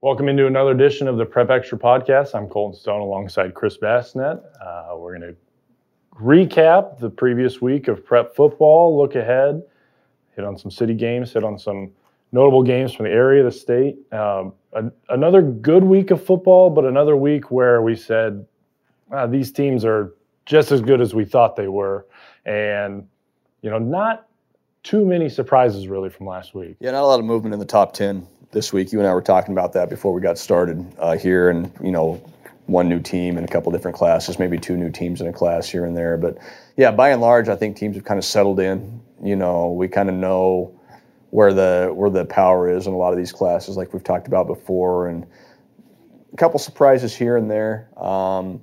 Welcome into another edition of the Prep Extra podcast. I'm Colton Stone alongside Chris Basnett. Uh, we're going to recap the previous week of prep football, look ahead, hit on some city games, hit on some notable games from the area, the state. Um, a, another good week of football, but another week where we said ah, these teams are just as good as we thought they were. And, you know, not too many surprises really from last week. Yeah, not a lot of movement in the top 10 this week. You and I were talking about that before we got started uh, here, and you know, one new team in a couple different classes, maybe two new teams in a class here and there. But yeah, by and large, I think teams have kind of settled in. You know, we kind of know where the where the power is in a lot of these classes, like we've talked about before, and a couple surprises here and there. Um,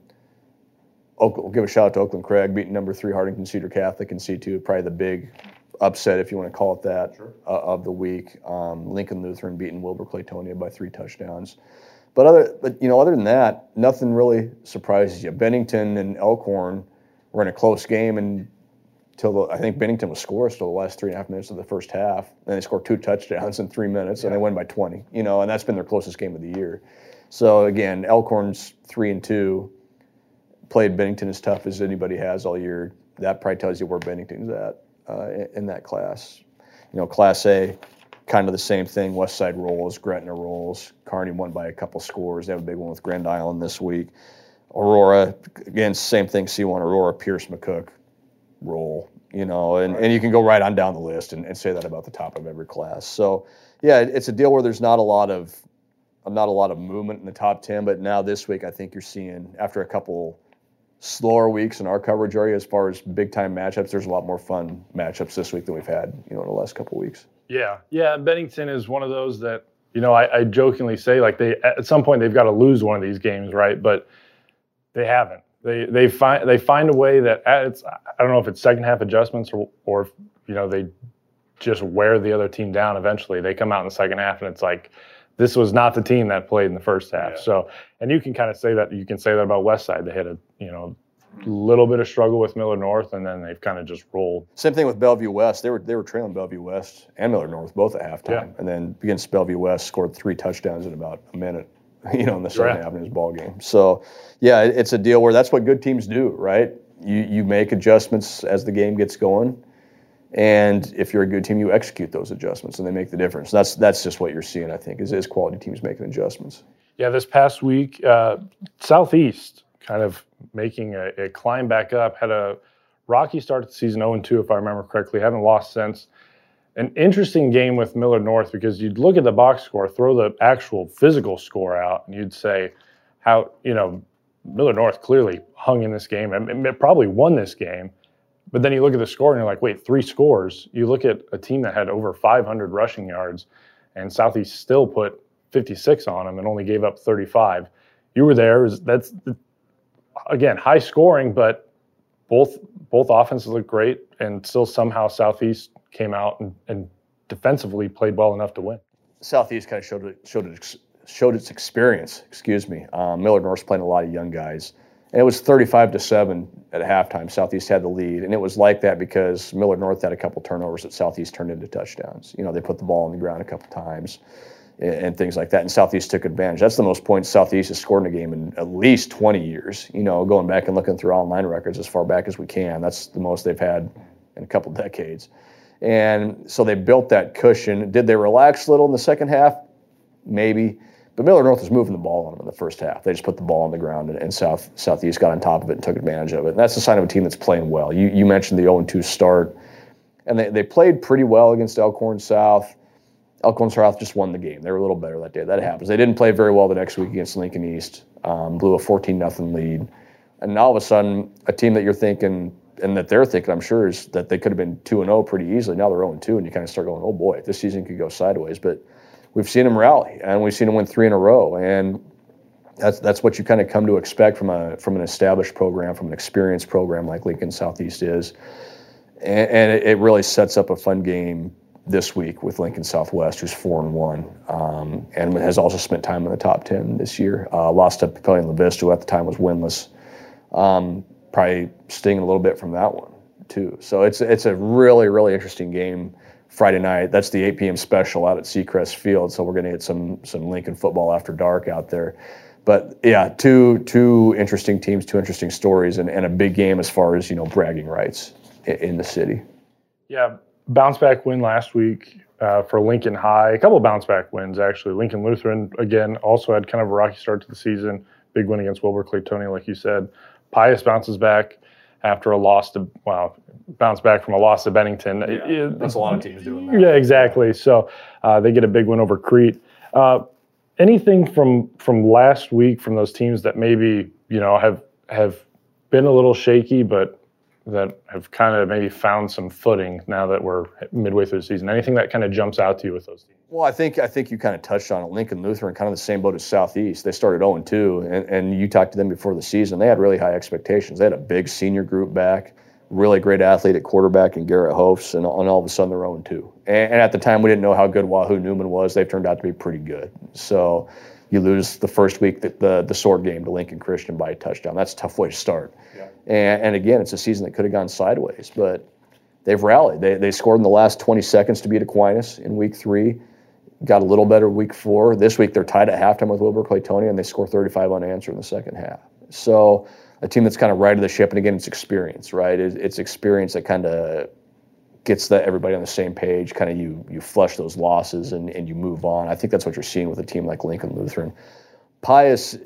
we'll give a shout out to Oakland Craig beating number three Hartington Cedar Catholic in C2, probably the big upset, if you want to call it that, sure. uh, of the week. Um, Lincoln Lutheran beating Wilber Clatonia by three touchdowns. But other, but you know, other than that, nothing really surprises you. Bennington and Elkhorn were in a close game until the, I think Bennington was scoreless till the last three and a half minutes of the first half. Then they scored two touchdowns in three minutes, yeah. and they win by 20. You know, and that's been their closest game of the year. So again, Elkhorn's three and two, played Bennington as tough as anybody has all year. That probably tells you where Bennington's at uh, in that class. You know, Class A, kind of the same thing. West Side rolls, Gretna rolls. Kearney won by a couple scores. They have a big one with Grand Island this week. Aurora, again, same thing. C1 Aurora, Pierce McCook roll. You know, and, and you can go right on down the list and, and say that about the top of every class. So, yeah, it's a deal where there's not a lot of not a lot of movement in the top 10, but now this week I think you're seeing after a couple slower weeks in our coverage area as far as big time matchups. There's a lot more fun matchups this week than we've had, you know, in the last couple weeks. Yeah, yeah. Bennington is one of those that you know I, I jokingly say like they at some point they've got to lose one of these games, right? But they haven't. They they find they find a way that it's I don't know if it's second half adjustments or or you know they just wear the other team down eventually. They come out in the second half and it's like this was not the team that played in the first half. Yeah. So, and you can kind of say that you can say that about West Side. They had a you know little bit of struggle with Millard North, and then they've kind of just rolled. Same thing with Bellevue West. They were they were trailing Bellevue West and Millard North both at halftime, yeah. and then against Bellevue West scored three touchdowns in about a minute. You know, in the second half of his ball game. So, yeah, it's a deal where that's what good teams do, right? You you make adjustments as the game gets going and if you're a good team, you execute those adjustments, and they make the difference. That's that's just what you're seeing. I think is is quality teams making adjustments. Yeah, this past week, uh, Southeast kind of making a, a, climb back up. Had a rocky start to the season, 0 2, if I remember correctly. Haven't lost since. An interesting game with Millard North because you'd look at the box score, throw the actual physical score out, and you'd say, how you know Millard North clearly hung in this game and probably won this game but then you look at the score and you're like, wait, three scores. You look at a team that had over 500 rushing yards, and Southeast still put 56 on them and only gave up 35. You were there. That's again high scoring, but both both offenses looked great, and still somehow Southeast came out and, and defensively played well enough to win. Southeast kind of showed it, showed it, showed its experience. Excuse me. Um, Millard North's playing a lot of young guys and it was 35 to 7 at halftime. Southeast had the lead. And it was like that because Millard North had a couple turnovers that Southeast turned into touchdowns. You know, they put the ball on the ground a couple times and, and, things like that. And Southeast took advantage. That's the most points Southeast has scored in a game in at least 20 years. You know, going back and looking through online records as far back as we can. That's the most they've had in a couple decades. And so they built that cushion. Did they relax a little in the second half? Maybe. But Millard North was moving the ball on them in the first half. They just put the ball on the ground, and, and South Southeast got on top of it and took advantage of it. And that's a sign of a team that's playing well. You you mentioned the 0-2 start, and they, they played pretty well against Elkhorn South. Elkhorn South just won the game. They were a little better that day. That happens. They didn't play very well the next week against Lincoln East. Um, blew a 14 nothing lead, and now all of a sudden, a team that you're thinking and that they're thinking, I'm sure, is that they could have been two and zero oh pretty easily. Now they're 0 2, and you kind of start going, oh boy, this season could go sideways. But we've seen him rally and we've seen him win three in a row. And that's that's what you kind of come to expect from a from an established program, from an experienced program like Lincoln Southeast is. And, and it, really sets up a fun game this week with Lincoln Southwest, who's four and one, um, and has also spent time in the top ten this year. Uh, lost to Papillion La Vista, who at the time was winless. Um, probably stinging a little bit from that one too. So it's it's a really really interesting game Friday night. That's the 8 p.m. special out at Seacrest Field. So we're going to get some some Lincoln football after dark out there. But yeah, two two interesting teams, two interesting stories, and, and a big game as far as you know bragging rights in, in the city. Yeah, bounce back win last week uh, for Lincoln High. A couple bounce back wins actually. Lincoln Lutheran again also had kind of a rocky start to the season. Big win against Wilber Clatonia, like you said. Pius bounces back after a loss to well, bounce back from a loss to Bennington. Yeah, it, that's a lot of teams doing that. Yeah, exactly. So uh, they get a big win over Crete. Uh, anything from from last week from those teams that maybe you know have have been a little shaky, but that have kind of maybe found some footing now that we're midway through the season? Anything that kind of jumps out to you with those teams? Well, I think I think you kind of touched on it. Lincoln Lutheran, kind of the same boat as Southeast. They started 0 2, and, and you talked to them before the season. They had really high expectations. They had a big senior group back, really great athlete at quarterback and Garrett Hofs, and, and all of a sudden they're 0 2. And, and at the time, we didn't know how good Wahoo Neumann was. They've turned out to be pretty good. So you lose the first week the, the, the sword game to Lincoln Christian by a touchdown. That's a tough way to start. Yeah. And, and again, it's a season that could have gone sideways, but they've rallied. They, they scored in the last 20 seconds to beat Aquinas in week three. Got a little better week four. This week they're tied at halftime with Wilber Clatonia, and they score 35 unanswered in the second half. So a team that's kind of right of the ship, and again, it's experience, right? It's, experience that kind of gets that everybody on the same page. Kind of you you flush those losses and, and you move on. I think that's what you're seeing with a team like Lincoln Lutheran. Pius,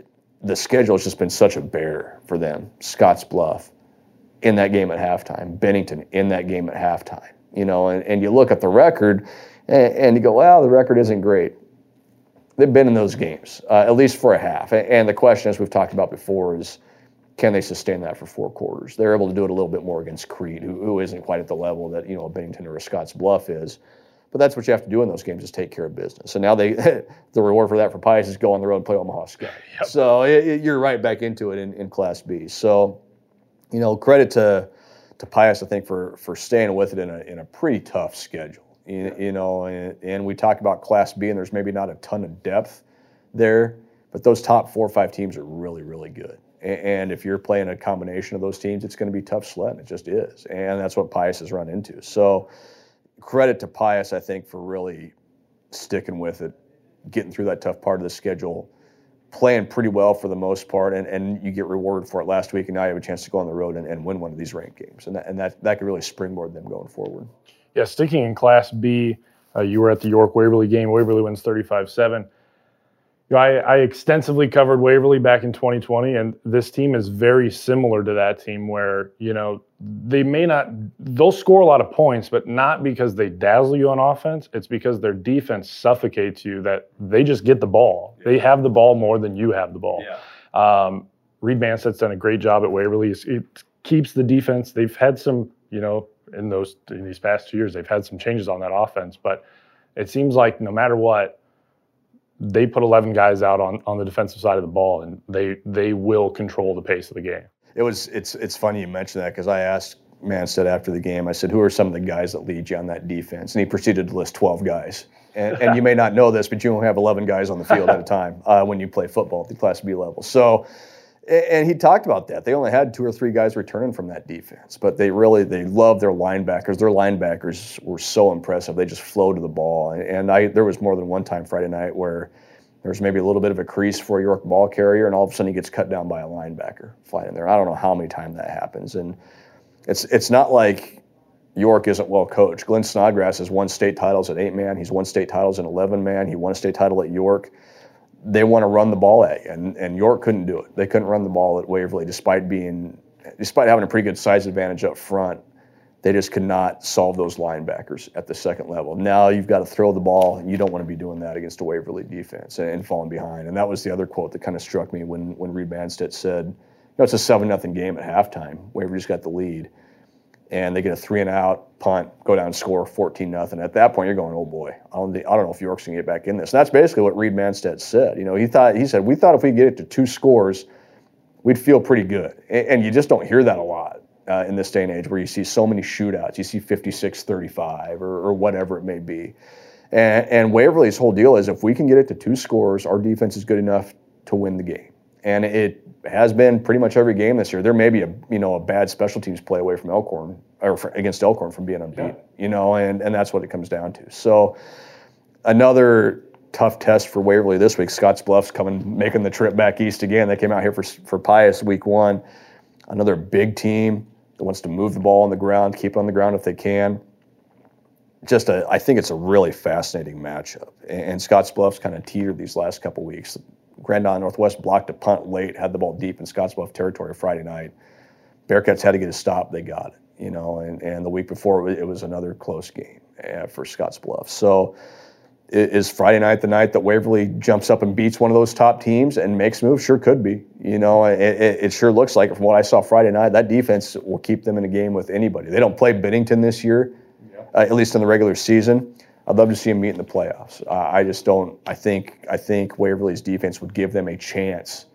the schedule has just been such a bear for them. Scottsbluff in that game at halftime, Bennington in that game at halftime. You know, and, and you look at the record and, and you go, well, the record isn't great. They've been in those games, uh, at least for a half. And the question, as we've talked about before, is can they sustain that for four quarters? They're able to do it a little bit more against Crete, who, who isn't quite at the level that you know a Bennington or a Scottsbluff is. But that's what you have to do in those games is take care of business. So now they, the reward for that for Pius is go on the road and play Omaha Skutt. Yep. So it, it, you're right back into it in, in Class B. So, you know, credit to to Pius, I think for for staying with it in a in a pretty tough schedule. You, you know, and, and we talked about Class B, and there's maybe not a ton of depth there, but those top four or five teams are really really good. And if you're playing a combination of those teams, it's going to be tough sledding. It just is. And that's what Pius has run into. So credit to Pius, I think, for really sticking with it, getting through that tough part of the schedule, playing pretty well for the most part, and, and you get rewarded for it last week, and now you have a chance to go on the road and, and win one of these ranked games. And that, and that, that could really springboard them going forward. Yeah, sticking in Class B, uh, you were at the York Waverly game. Waverly wins 35 7 you know, I, I, extensively covered Waverly back in 2020, and this team is very similar to that team where, you know, they may not, they'll score a lot of points, but not because they dazzle you on offense. It's because their defense suffocates you that they just get the ball. Yeah. They have the ball more than you have the ball. Yeah. Um, Reed Manstedt's done a great job at Waverly. It keeps the defense. They've had some, you know, in those, in these past two years, they've had some changes on that offense, but it seems like no matter what, they put 11 guys out on, on the defensive side of the ball, and they they will control the pace of the game. It was it's it's funny you mentioned that because I asked Manstedt after the game. I said, "Who are some of the guys that lead you on that defense?" And he proceeded to list 12 guys. And, and you may not know this, but you only have 11 guys on the field at a time uh, when you play football at the Class B level. So and he talked about that. They only had two or three guys returning from that defense, but they really they love their linebackers. Their linebackers were so impressive. They just flowed to the ball. And I there was more than one time Friday night where there was maybe a little bit of a crease for a York ball carrier, and all of a sudden he gets cut down by a linebacker flying in there. I don't know how many times that happens, and it's it's not like York isn't well coached. Glenn Snodgrass has won state titles at eight man. He's won state titles in eleven man. He won a state title at York they want to run the ball at you, and, and York couldn't do it. They couldn't run the ball at Waverly despite being, despite having a pretty good size advantage up front. They just could not solve those linebackers at the second level. Now you've got to throw the ball, and you don't want to be doing that against a Waverly defense and, and falling behind. And that was the other quote that kind of struck me when when Reed Manstedt said, "You know, it's a seven nothing game at halftime. Waverly's got the lead." And they get a three and out punt, go down score 14 nothing. At that point, you're going, oh boy, I don't, I don't know if York's going to get back in this. And that's basically what Reed Manstedt said. You know, he thought he said we thought if we get it to two scores, we'd feel pretty good. And, and you just don't hear that a lot uh, in this day and age, where you see so many shootouts. You see 56-35 or, or whatever it may be. And, and Waverly's whole deal is if we can get it to two scores, our defense is good enough to win the game. And it has been pretty much every game this year. There may be a you know a bad special teams play away from Elkhorn or for, against Elkhorn from being unbeaten, yeah. you know, and and that's what it comes down to. So another tough test for Waverly this week. Scottsbluff's coming, making the trip back east again. They came out here for for Pius week one. Another big team that wants to move the ball on the ground, keep it on the ground if they can. Just a, I think it's a really fascinating matchup. And, and Scottsbluff's kind of teetered these last couple weeks. Grand Island Northwest blocked a punt late, had the ball deep in Scottsbluff territory Friday night. Bearcats had to get a stop. They got it, you know. And, and the week before, it was another close game uh, for Scottsbluff. So is Friday night the night that Waverly jumps up and beats one of those top teams and makes moves? Sure, could be. You know, it, it, it, sure looks like from what I saw Friday night, that defense will keep them in a game with anybody. They don't play Bennington this year, yeah. uh, at least in the regular season. I'd love to see them meet in the playoffs. Uh, I just don't. I think I think Waverly's defense would give them a chance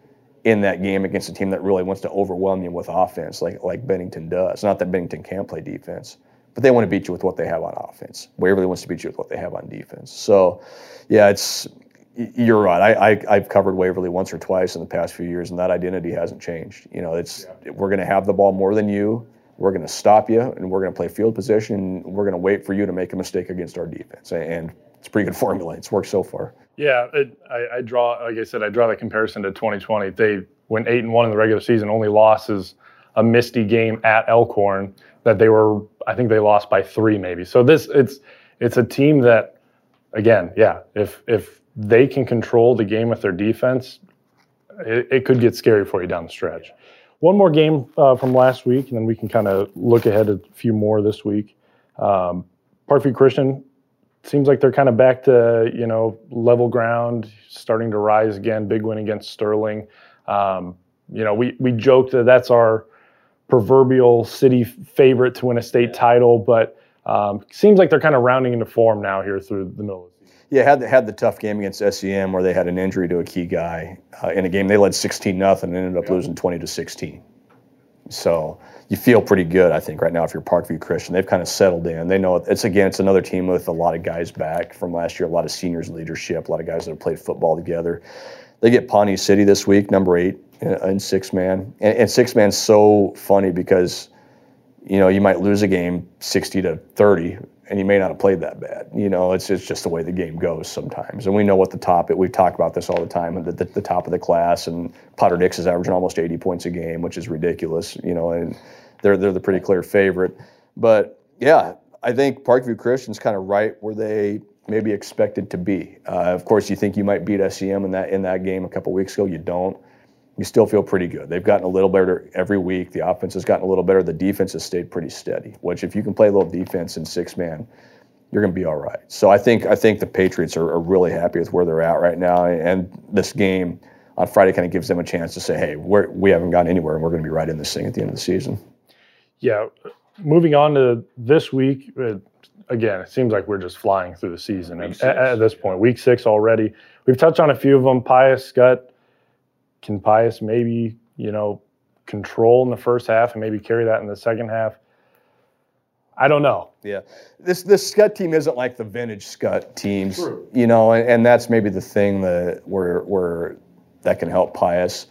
in that game against a team that really wants to overwhelm you with offense, like like Bennington does. Not that Bennington can't play defense but they want to beat you with what they have on offense. Waverly wants to beat you with what they have on defense. So, yeah, it's you're right. I, I have covered Waverly once or twice in the past few years, and that identity hasn't changed. You know, it's yeah. we're going to have the ball more than you. We're going to stop you, and we're going to play field position. And we're going to wait for you to make a mistake against our defense. And it's pretty good formula. It's worked so far. Yeah, it, I, I draw like I said, I draw the comparison to 2020. They went eight and one in the regular season. Only loss is a misty game at Elkhorn that they were I think they lost by three maybe. So this it's it's a team that again, yeah, if if they can control the game with their defense, it, it could get scary for you down the stretch. One more game uh, from last week, and then we can kind of look ahead a few more this week. Um, Parkview Christian seems like they're kind of back to you know level ground, starting to rise again. Big win against Sterling. Um, you know, we we joked that that's our proverbial city favorite to win a state title, but um, seems like they're kind of rounding into form now here through the middle of the season. Yeah, had the, had the tough game against SEM where they had an injury to a key guy uh, in a game they led 16 nothing and ended up losing 20 to 16. So you feel pretty good, I think, right now if you're Parkview Christian. They've kind of settled in. They know it's again, it's another team with a lot of guys back from last year, a lot of seniors leadership, a lot of guys that have played football together. They get Pawnee City this week, number eight in six man. And, and six man's so funny because, you know, you might lose a game 60 to 30 and you may not have played that bad. You know, it's, it's just the way the game goes sometimes. And we know what the top, we talk about this all the time, the, the, the top of the class. And Potter Dix is averaging almost 80 points a game, which is ridiculous, you know, and they're, they're the pretty clear favorite. But yeah, I think Parkview Christian's kind of right where they maybe expected to be. Uh, of course, you think you might beat SEM in that in that game a couple weeks ago. You don't you still feel pretty good. They've gotten a little better every week. The offense has gotten a little better. The defense has stayed pretty steady. Which, if you can play a little defense in six man, you're going to be all right. So I think I think the Patriots are, are really happy with where they're at right now, and this game on Friday kind of gives them a chance to say, "Hey, we're, we haven't gone anywhere, and we're going to be right in this thing at the end of the season." Yeah. Moving on to this week, uh, again, it seems like we're just flying through the season at, at, this point. Week six already. We've touched on a few of them. Pius, Skutt can Pius maybe, you know, control in the first half and maybe carry that in the second half? I don't know. Yeah, this this Skutt team isn't like the vintage Skutt teams, True. you know, and, and that's maybe the thing that where where that can help Pius,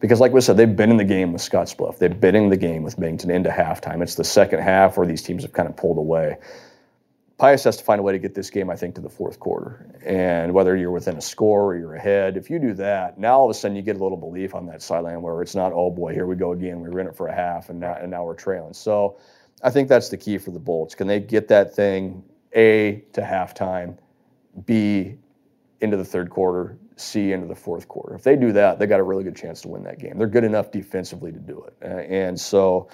because like we said, they've been in the game with Scottsbluff, they've been in the game with Bennington into halftime. It's the second half where these teams have kind of pulled away. Pius has to find a way to get this game, I think, to the fourth quarter. And whether you're within a score or you're ahead, if you do that, now all of a sudden you get a little belief on that sideline where it's not, oh boy, here we go again. We were in it for a half and now, and now we're trailing. So I think that's the key for the Bolts. Can they get that thing, A, to halftime, B, into the third quarter, C, into the fourth quarter? If they do that, they got a really good chance to win that game. They're good enough defensively to do it. And so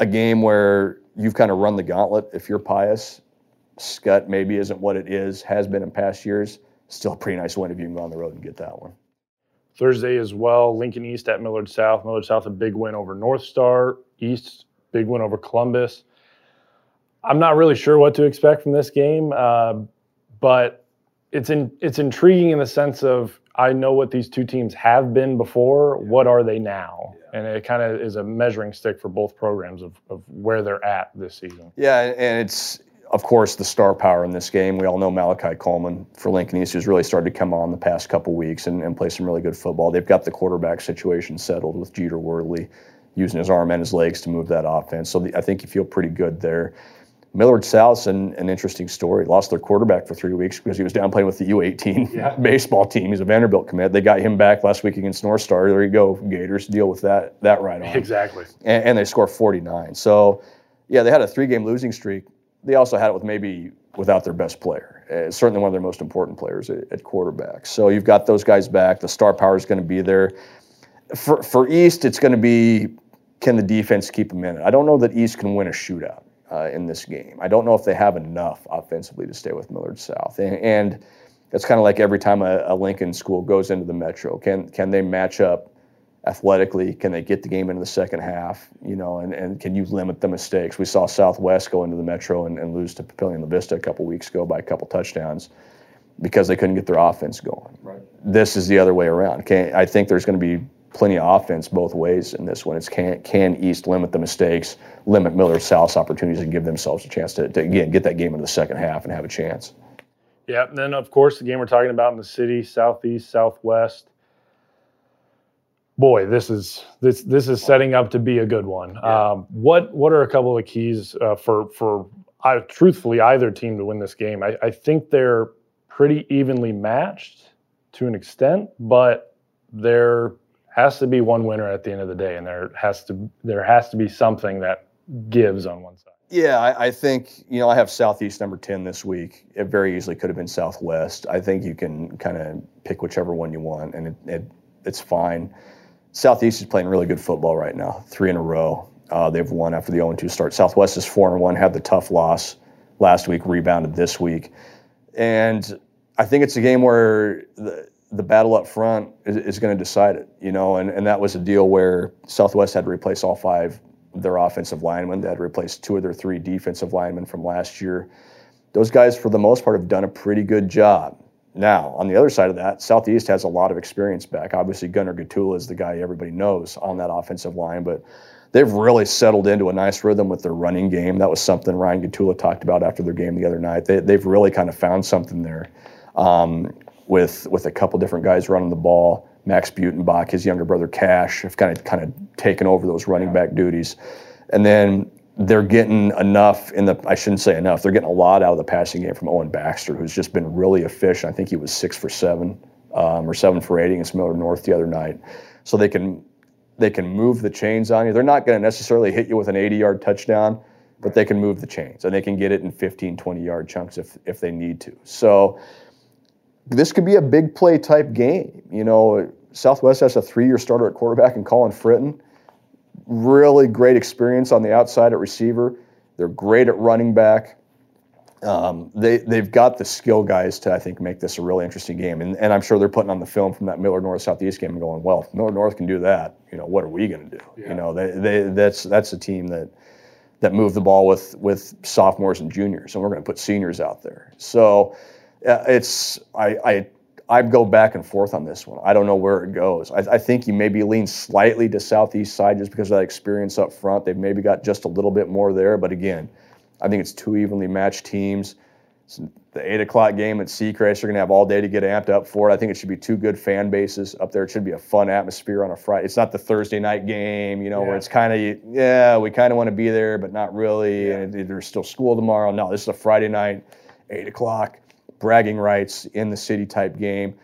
a game where you've kind of run the gauntlet if you're Pius Skutt maybe isn't what it is, has been in past years. Still a pretty nice win if you can go on the road and get that one. Thursday as well, Lincoln East at Millard South. Millard South, a big win over North Star. East, big win over Columbus. I'm not really sure what to expect from this game, uh, but it's in, it's intriguing in the sense of I know what these two teams have been before. What are they now? Yeah. And it kind of is a measuring stick for both programs of, of where they're at this season. Yeah, and it's of course, the star power in this game. We all know Malachi Coleman for Lincoln East, who's really started to come on the past couple weeks and, and play some really good football. They've got the quarterback situation settled with Jeter Worley using his arm and his legs to move that offense. So the, I think you feel pretty good there. Millard South's an, an interesting story. Lost their quarterback for three weeks because he was down playing with the U18 yeah. baseball team. He's a Vanderbilt commit. They got him back last week against North Star. There you go, Gators. Deal with that that right on. Exactly. And, and they score 49. So, yeah, they had a three-game losing streak. They also had it with maybe without their best player. Uh, certainly one of their most important players at, at quarterback. So you've got those guys back. The star power is going to be there. For for East, it's going to be can the defense keep them in it? I don't know that East can win a shootout uh, in this game. I don't know if they have enough offensively to stay with Millard South. And, and it's kind of like every time a, a, Lincoln school goes into the Metro, can can they match up athletically? Can they get the game into the second half? You know, and, and can you limit the mistakes? We saw Southwest go into the Metro and, and lose to Papillion La Vista a couple weeks ago by a couple touchdowns because they couldn't get their offense going. Right. This is the other way around. Can, I think there's going to be plenty of offense both ways in this one. It's can can East limit the mistakes, limit Millard South's opportunities, and give themselves a chance to, to again get that game into the second half and have a chance. Yeah, and then of course the game we're talking about in the city, southeast, southwest. Boy, this is this this is setting up to be a good one. Yeah. Um, what what are a couple of keys uh, for for uh, truthfully either team to win this game? I, I think they're pretty evenly matched to an extent, but they're has to be one winner at the end of the day, and there has to there has to be something that gives on one side. Yeah, I, I, think you know I have Southeast number ten this week. It very easily could have been Southwest. I think you can kind of pick whichever one you want, and it, it, it's fine. Southeast is playing really good football right now, three in a row. Uh, they've won after the 0-2 start. Southwest is four and one, had the tough loss last week, rebounded this week, and I think it's a game where the, the battle up front is, is going to decide it, you know, and, and that was a deal where Southwest had to replace all five of their offensive linemen. They had to replace two of their three defensive linemen from last year. Those guys, for the most part, have done a pretty good job. Now, on the other side of that, Southeast has a lot of experience back. Obviously, Gunnar Gottula is the guy everybody knows on that offensive line, but they've really settled into a nice rhythm with their running game. That was something Ryan Gottula talked about after their game the other night. They, have really kind of found something there. Um, with with a couple different guys running the ball. Max Buettenback, his younger brother Cash, have kind of kind of taken over those running back duties, and then they're getting enough in the I shouldn't say enough. They're getting a lot out of the passing game from Owen Baxter, who's just been really efficient. I think he was six for seven um, or seven for eight against Millard North the other night. So they can they can move the chains on you. They're not going to necessarily hit you with an 80 yard touchdown, but they can move the chains and they can get it in 15, 20 yard chunks if if they need to. So this could be a big play type game. You know, Southwest has a three-year starter at quarterback and Colin Fritton. Really great experience on the outside at receiver. They're great at running back. Um, they they've got the skill guys to I think make this a really interesting game, and, and I'm sure they're putting on the film from that Millard North Southeast game and going, well, if Millard North can do that, you know, what are we going to do? Yeah. You know, they, they that's that's a team that that moved the ball with with sophomores and juniors, and we're going to put seniors out there. So uh, it's I, I I go back and forth on this one. I don't know where it goes. I, I, think you maybe lean slightly to southeast side just because of that experience up front. They've maybe got just a little bit more there, but again, I think it's two evenly matched teams. It's the eight o'clock game at Seacrest, you're going to have all day to get amped up for it. I think it should be two good fan bases up there. It should be a fun atmosphere on a Friday. It's not the Thursday night game, you know, yeah. where it's kind of yeah, we kind of want to be there, but not really. Yeah. And there's still school tomorrow. No, this is a Friday night, eight o'clock bragging rights in the city type game.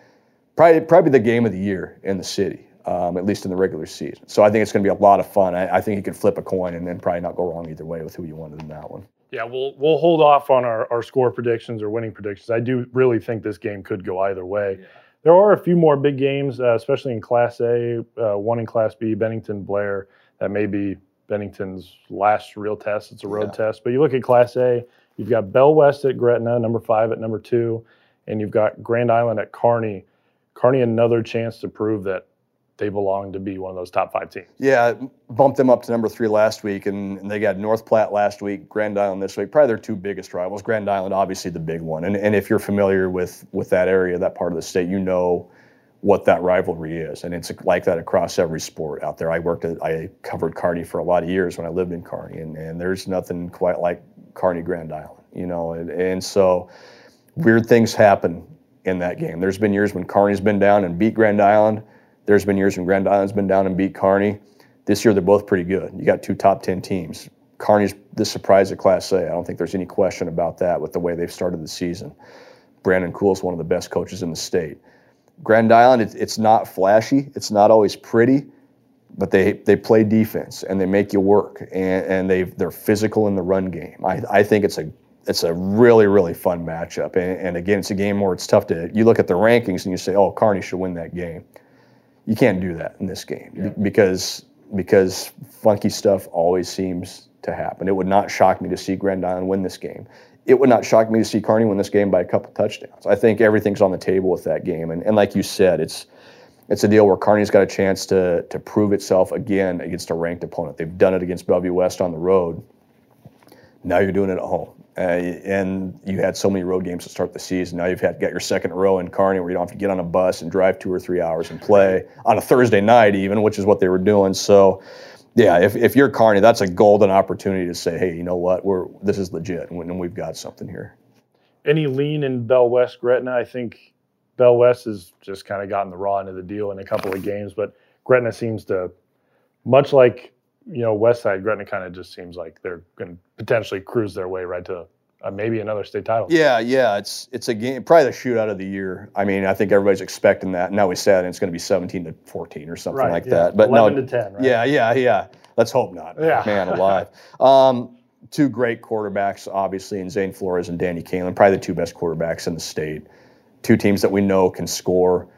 Probably, probably the game of the year in the city, um, at least in the regular season. So I think it's going to be a lot of fun. I, I think you can flip a coin and then probably not go wrong either way with who you wanted in that one. Yeah, we'll we'll hold off on our, our score predictions or winning predictions. I do really think this game could go either way. Yeah. There are a few more big games, uh, especially in Class A, uh, one in Class B, Bennington Blair. That may be Bennington's last real test. It's a road yeah. test. But you look at Class A, You've got Bell West at Gretna, number five at number two, and you've got Grand Island at Kearney. Kearney, another chance to prove that they belong to be one of those top five teams. Yeah, bumped them up to number three last week, and, and, they got North Platte last week, Grand Island this week. Probably their two biggest rivals. Grand Island, obviously the big one, and and if you're familiar with with that area, that part of the state, you know what that rivalry is, and it's like that across every sport out there. I worked at, I covered Kearney for a lot of years when I lived in Kearney, and, and there's nothing quite like Kearney Grand Island. you know, and, and so weird things happen in that game. There's been years when Kearney's been down and beat Grand Island. There's been years when Grand Island's been down and beat Kearney. This year they're both pretty good. You got two top ten teams. Kearney's the surprise of Class A. I don't think there's any question about that with the way they've started the season. Brandon Cool is one of the best coaches in the state. Grand Island, it, it's not flashy. It's not always pretty, but they they play defense and they make you work and, and they they're physical in the run game. I, I think it's a it's a really really fun matchup and, and again it's a game where it's tough to you look at the rankings and you say oh Kearney should win that game. You can't do that in this game yeah. because because funky stuff always seems to happen. It would not shock me to see Grand Island win this game. It would not shock me to see Kearney win this game by a couple touchdowns. I think everything's on the table with that game, and, and like you said, it's it's a deal where Kearney's got a chance to to prove itself again against a ranked opponent. They've done it against Bellevue West on the road. Now you're doing it at home, uh, and you had so many road games to start the season. Now you've had got your second row in Kearney where you don't have to get on a bus and drive two or three hours and play on a Thursday night, even, which is what they were doing. So yeah, if, if you're Kearney, that's a golden opportunity to say, hey, you know what, we're this is legit, and we've got something here. Any lean in Bell West Gretna? I think Bell West has just kind of gotten the raw end of the deal in a couple of games, but Gretna seems to, much like you know West Side, Gretna kind of just seems like they're going to potentially cruise their way right to uh, maybe another state title. Yeah, yeah, it's it's a game, probably the shootout of the year. I mean, I think everybody's expecting that. Now we said it's going to be 17 to 14 or something right, like yeah. that. But 11 no, to 10. Right? Yeah, yeah, yeah. Let's hope not. Yeah. man alive. Um, two great quarterbacks, obviously, in Zane Flores and Danny Kaelin, probably the two best quarterbacks in the state. Two teams that we know can score.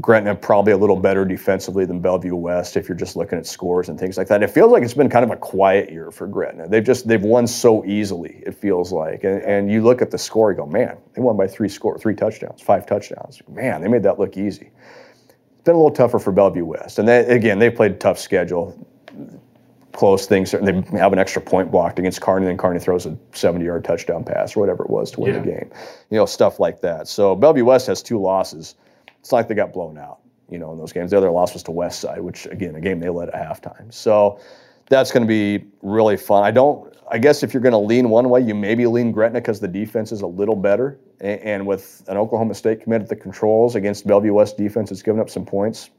Gretna probably a little better defensively than Bellevue West if you're just looking at scores and things like that. It feels like it's been kind of a quiet year for Gretna. They've just they've won so easily. It feels like, and, and you look at the score, you go, man, they won by three score, three touchdowns, five touchdowns. Man, they made that look easy. It's been a little tougher for Bellevue West, and they, again, they played tough schedule, close things. They have an extra point blocked against Kearney, and Kearney throws a 70-yard touchdown pass or whatever it was to win yeah. the game. You know, stuff like that. So Bellevue West has two losses it's like they got blown out, you know, in those games. The other loss was to West Side, which again, a game they led at halftime. So that's going to be really fun. I don't. I guess if you're going to lean one way, you maybe lean Gretna because the defense is a little better, and, and with an Oklahoma State commit at the controls against Bellevue West defense, it's given up some points.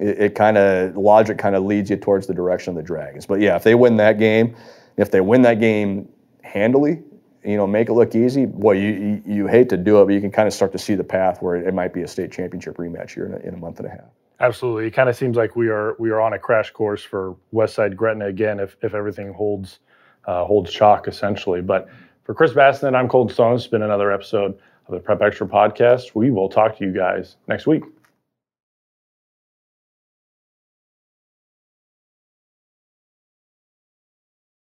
It, it kind of logic kind of leads you towards the direction of the Dragons. But yeah, if they win that game, if they win that game handily, you know, make it look easy. Boy, you, you, you hate to do it, but you can kind of start to see the path where it might be a state championship rematch here in a, in a month and a half. Absolutely, it kind of seems like we are we are on a crash course for Westside Gretna again if if everything holds uh, holds chalk essentially. But for Chris Basnett, I'm Colton Stone. It's been another episode of the Prep Extra podcast. We will talk to you guys next week.